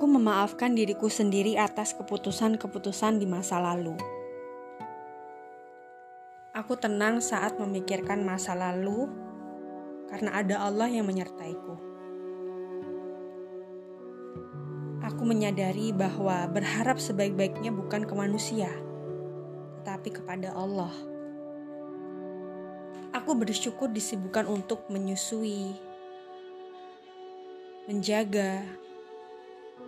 Aku memaafkan diriku sendiri atas keputusan-keputusan di masa lalu. Aku tenang saat memikirkan masa lalu karena ada Allah yang menyertaiku. Aku menyadari bahwa berharap sebaik-baiknya bukan ke manusia, tetapi kepada Allah. Aku bersyukur disibukkan untuk menyusui, menjaga,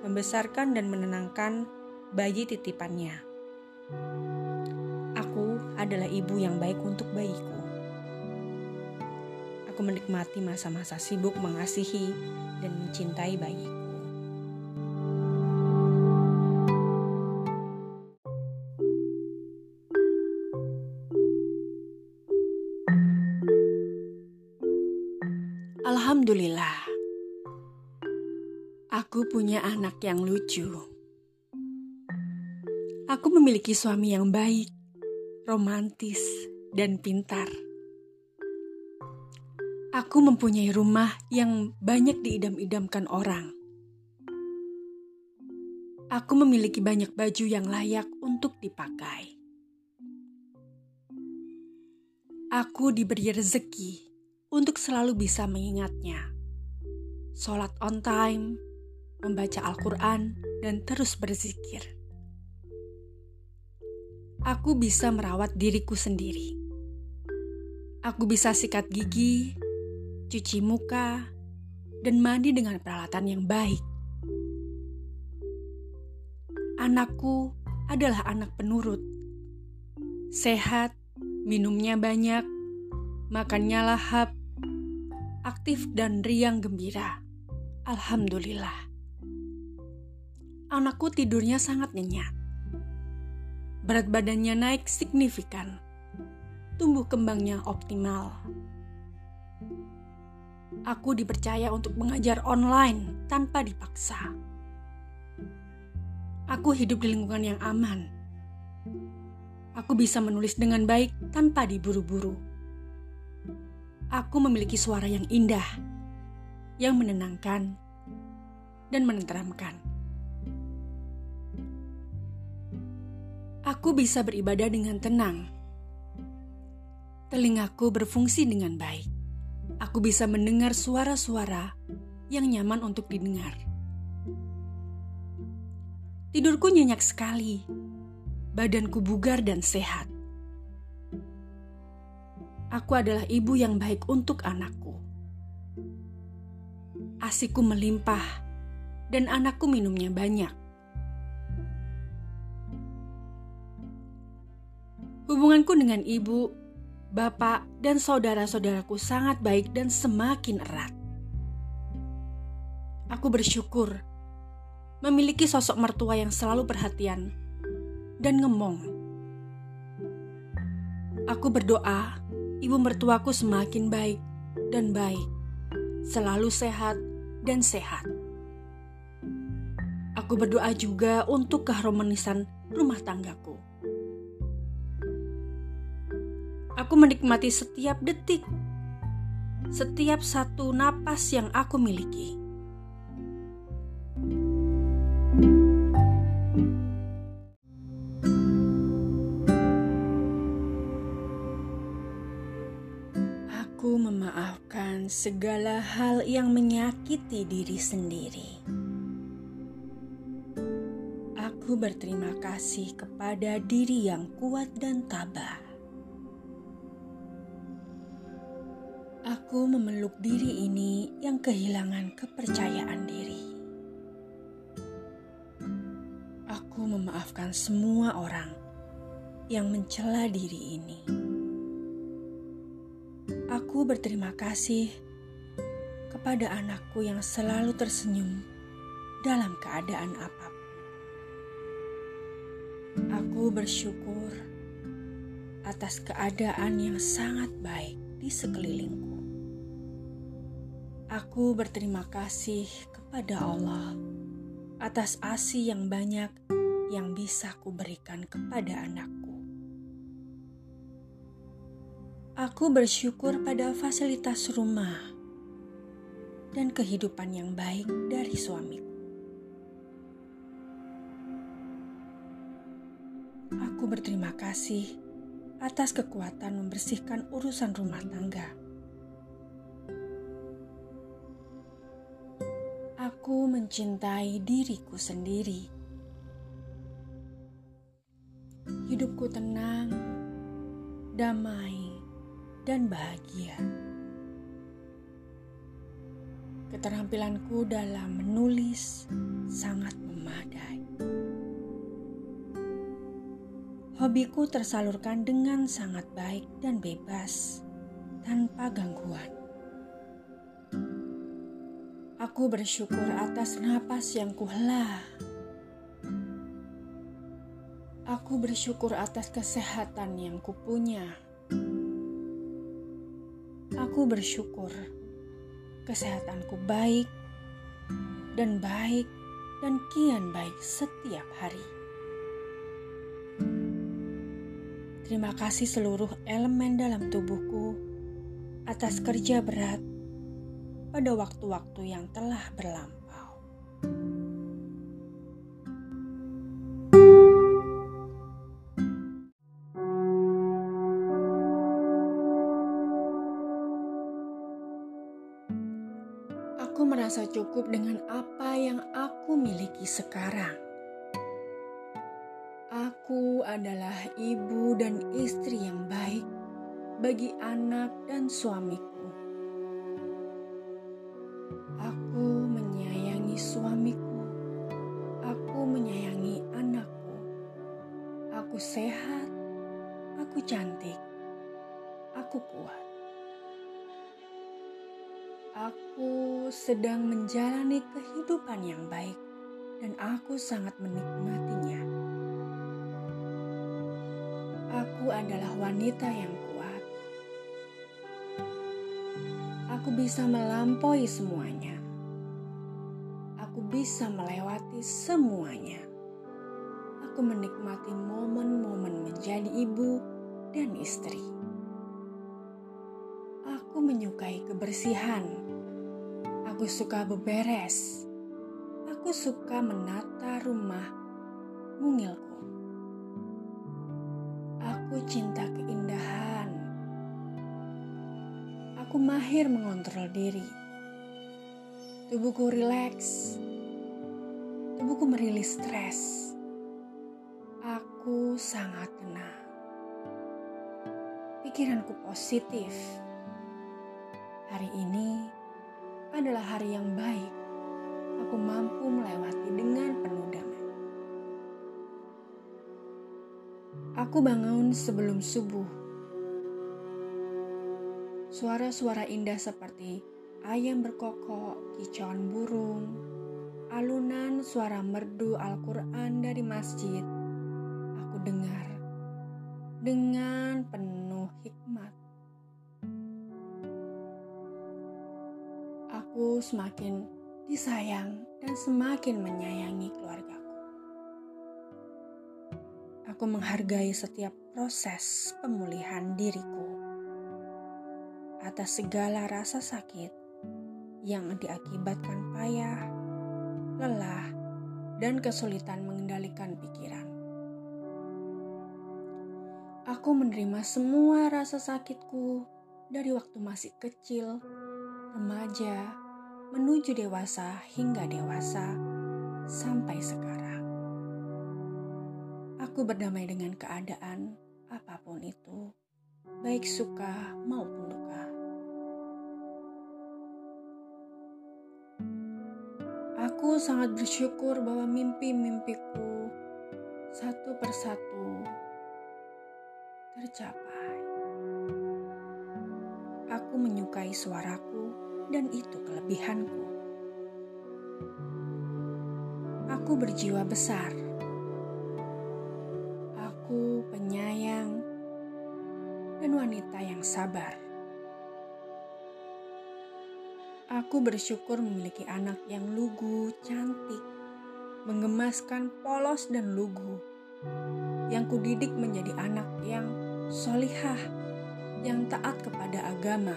membesarkan dan menenangkan bayi titipannya. Aku adalah ibu yang baik untuk bayiku. Aku menikmati masa-masa sibuk mengasihi dan mencintai bayiku. Aku punya anak yang lucu. Aku memiliki suami yang baik, romantis, dan pintar. Aku mempunyai rumah yang banyak diidam-idamkan orang. Aku memiliki banyak baju yang layak untuk dipakai. Aku diberi rezeki untuk selalu bisa mengingatnya. Sholat on time, membaca Al-Quran, dan terus berzikir. Aku bisa merawat diriku sendiri. Aku bisa sikat gigi, cuci muka, dan mandi dengan peralatan yang baik. Anakku adalah anak penurut. Sehat, minumnya banyak, makannya lahap, aktif dan riang gembira. Alhamdulillah anakku tidurnya sangat nyenyak. Berat badannya naik signifikan. Tumbuh kembangnya optimal. Aku dipercaya untuk mengajar online tanpa dipaksa. Aku hidup di lingkungan yang aman. Aku bisa menulis dengan baik tanpa diburu-buru. Aku memiliki suara yang indah, yang menenangkan, dan menenteramkan. Aku bisa beribadah dengan tenang. Telingaku berfungsi dengan baik. Aku bisa mendengar suara-suara yang nyaman untuk didengar. Tidurku nyenyak sekali. Badanku bugar dan sehat. Aku adalah ibu yang baik untuk anakku. Asikku melimpah dan anakku minumnya banyak. Hubunganku dengan ibu, bapak, dan saudara-saudaraku sangat baik dan semakin erat. Aku bersyukur memiliki sosok mertua yang selalu perhatian dan ngemong. Aku berdoa ibu mertuaku semakin baik dan baik, selalu sehat dan sehat. Aku berdoa juga untuk keharmonisan rumah tanggaku. Aku menikmati setiap detik, setiap satu napas yang aku miliki. Aku memaafkan segala hal yang menyakiti diri sendiri. Aku berterima kasih kepada diri yang kuat dan tabah. Aku memeluk diri ini yang kehilangan kepercayaan diri. Aku memaafkan semua orang yang mencela diri ini. Aku berterima kasih kepada anakku yang selalu tersenyum dalam keadaan apa pun. Aku bersyukur atas keadaan yang sangat baik di sekelilingku. Aku berterima kasih kepada Allah atas ASI yang banyak yang bisa kuberikan kepada anakku. Aku bersyukur pada fasilitas rumah dan kehidupan yang baik dari suamiku. Aku berterima kasih atas kekuatan membersihkan urusan rumah tangga Aku mencintai diriku sendiri. Hidupku tenang, damai, dan bahagia. Keterampilanku dalam menulis sangat memadai. Hobiku tersalurkan dengan sangat baik dan bebas, tanpa gangguan. Aku bersyukur atas napas yang kuhela. Aku bersyukur atas kesehatan yang kupunya. Aku bersyukur kesehatanku baik dan baik dan kian baik setiap hari. Terima kasih seluruh elemen dalam tubuhku atas kerja berat pada waktu-waktu yang telah berlampau. Aku merasa cukup dengan apa yang aku miliki sekarang. Aku adalah ibu dan istri yang baik bagi anak dan suamiku. Sehat. Aku cantik. Aku kuat. Aku sedang menjalani kehidupan yang baik, dan aku sangat menikmatinya. Aku adalah wanita yang kuat. Aku bisa melampaui semuanya. Aku bisa melewati semuanya. Aku menikmati momen-momen menjadi ibu dan istri. Aku menyukai kebersihan. Aku suka beberes. Aku suka menata rumah mungilku. Aku cinta keindahan. Aku mahir mengontrol diri. Tubuhku rileks. Tubuhku merilis stres. Aku sangat tenang. Pikiranku positif. Hari ini adalah hari yang baik. Aku mampu melewati dengan penuh damai. Aku bangun sebelum subuh. Suara-suara indah seperti ayam berkokok, kicauan burung, alunan suara merdu Al-Quran dari masjid. Dengar dengan penuh hikmat. Aku semakin disayang dan semakin menyayangi keluargaku. Aku menghargai setiap proses pemulihan diriku atas segala rasa sakit yang diakibatkan payah, lelah, dan kesulitan mengendalikan pikiran. Aku menerima semua rasa sakitku dari waktu masih kecil remaja, menuju dewasa hingga dewasa sampai sekarang. Aku berdamai dengan keadaan apa pun itu, baik suka maupun duka. Aku sangat bersyukur bahwa mimpi-mimpiku satu persatu tercapai. Aku menyukai suaraku dan itu kelebihanku. Aku berjiwa besar. Aku penyayang dan wanita yang sabar. Aku bersyukur memiliki anak yang lugu, cantik, menggemaskan, polos, dan lugu. Yang kudidik menjadi anak yang solihah, yang taat kepada agama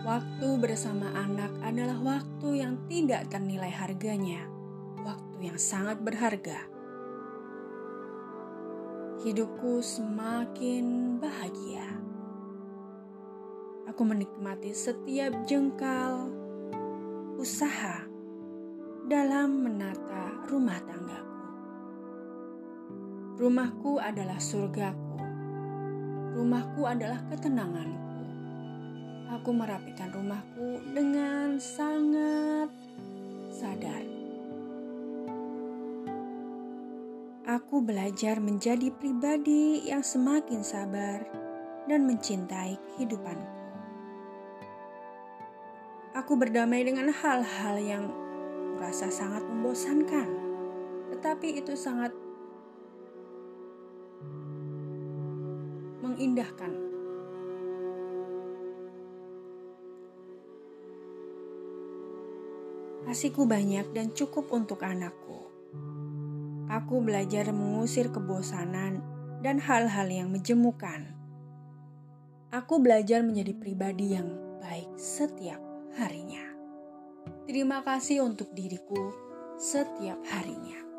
Waktu bersama anak adalah waktu yang tidak ternilai harganya, waktu yang sangat berharga. hidupku semakin bahagia. Aku menikmati setiap jengkal usaha dalam menata rumah tanggaku. Rumahku adalah surgaku. Rumahku adalah ketenanganku. Aku merapikan rumahku dengan sangat sadar. Aku belajar menjadi pribadi yang semakin sabar dan mencintai kehidupanku. Aku berdamai dengan hal-hal yang merasa sangat membosankan, tetapi itu sangat mengindahkan. Kasihku banyak dan cukup untuk anakku. Aku belajar mengusir kebosanan dan hal-hal yang menjemukan. Aku belajar menjadi pribadi yang baik setiap harinya. Terima kasih untuk diriku setiap harinya.